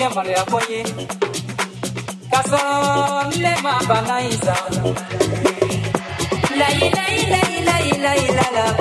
ile mara ya kwenye. Kasoro nile mabanaiza la la.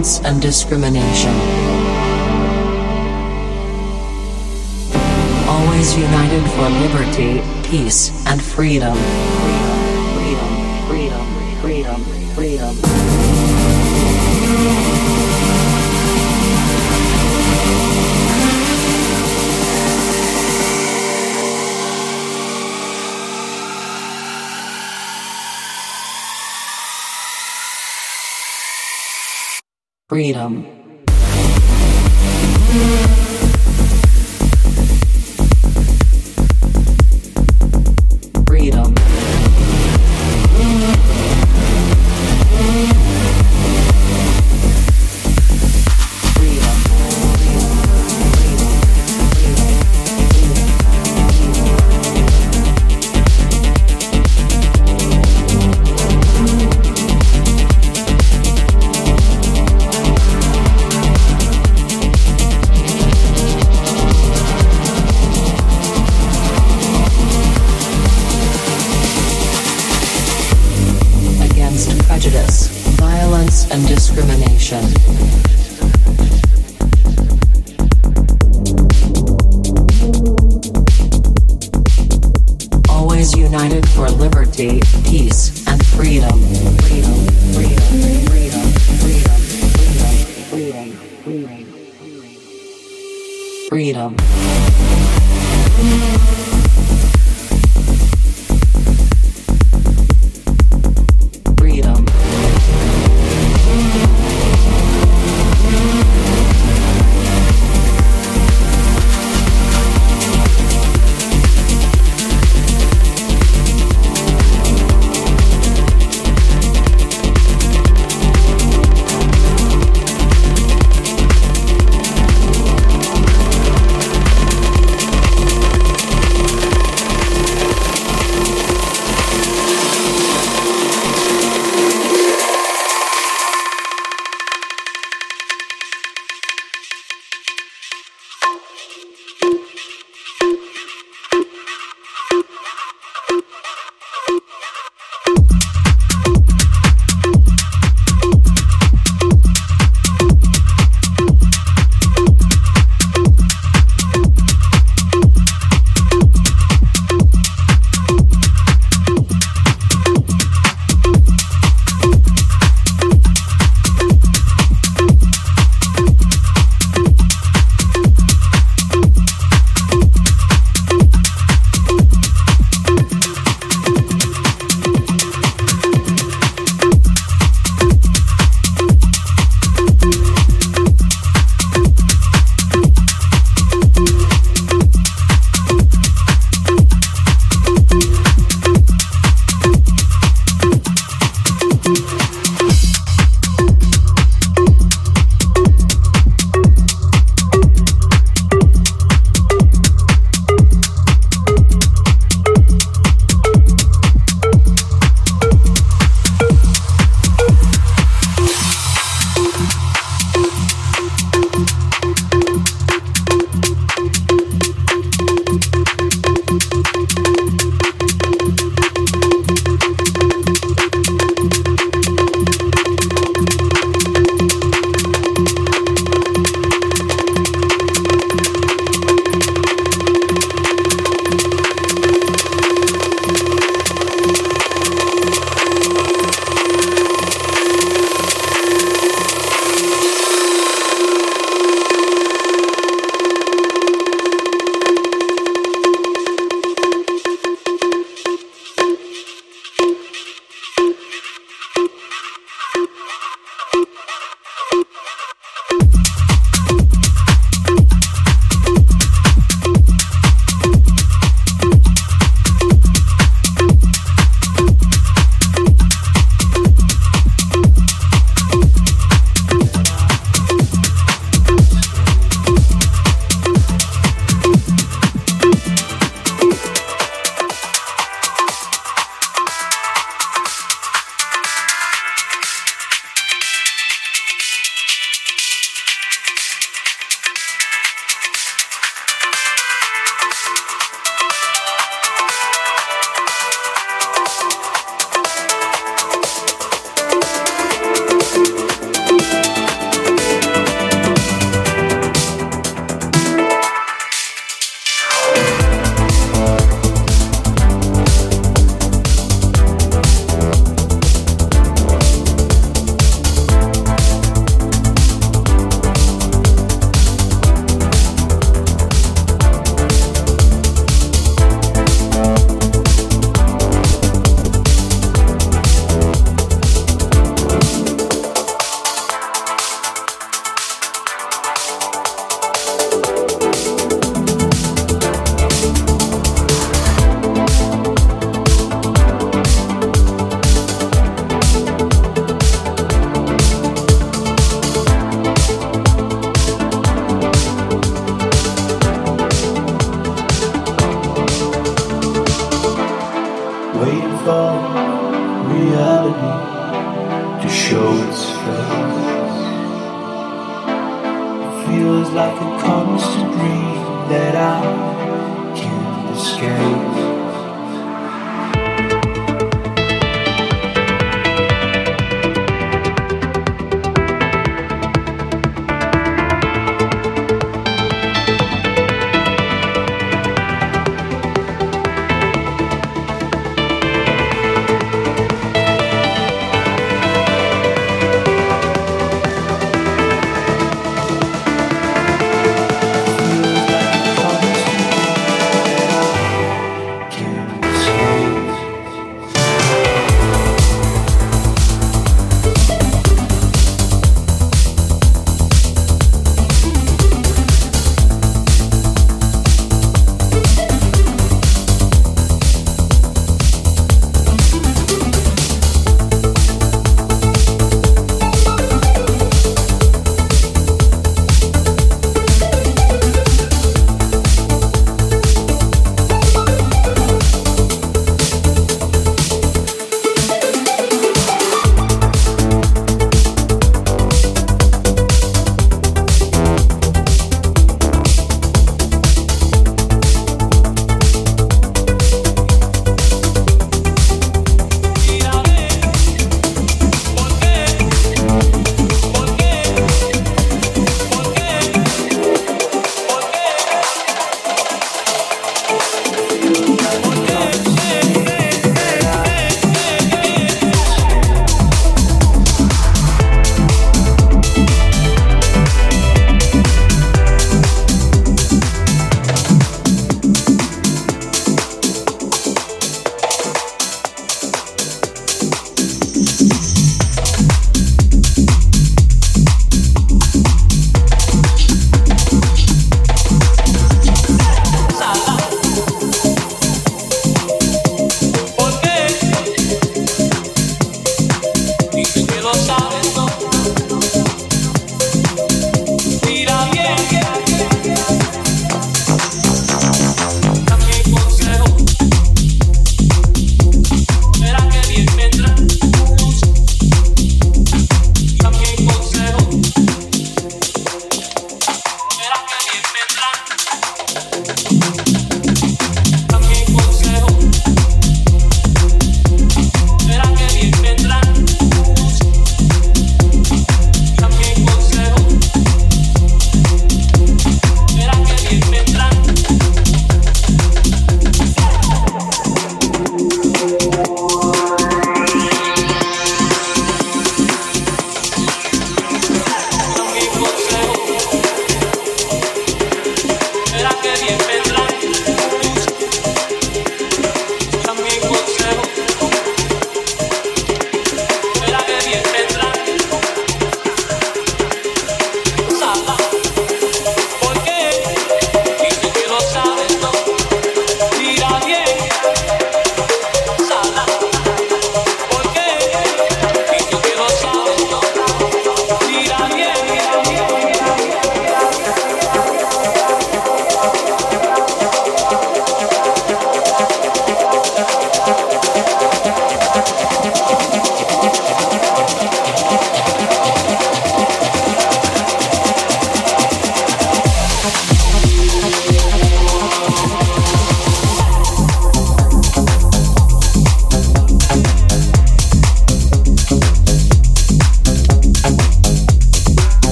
Violence and discrimination. Always united for liberty, peace, and freedom. Freedom.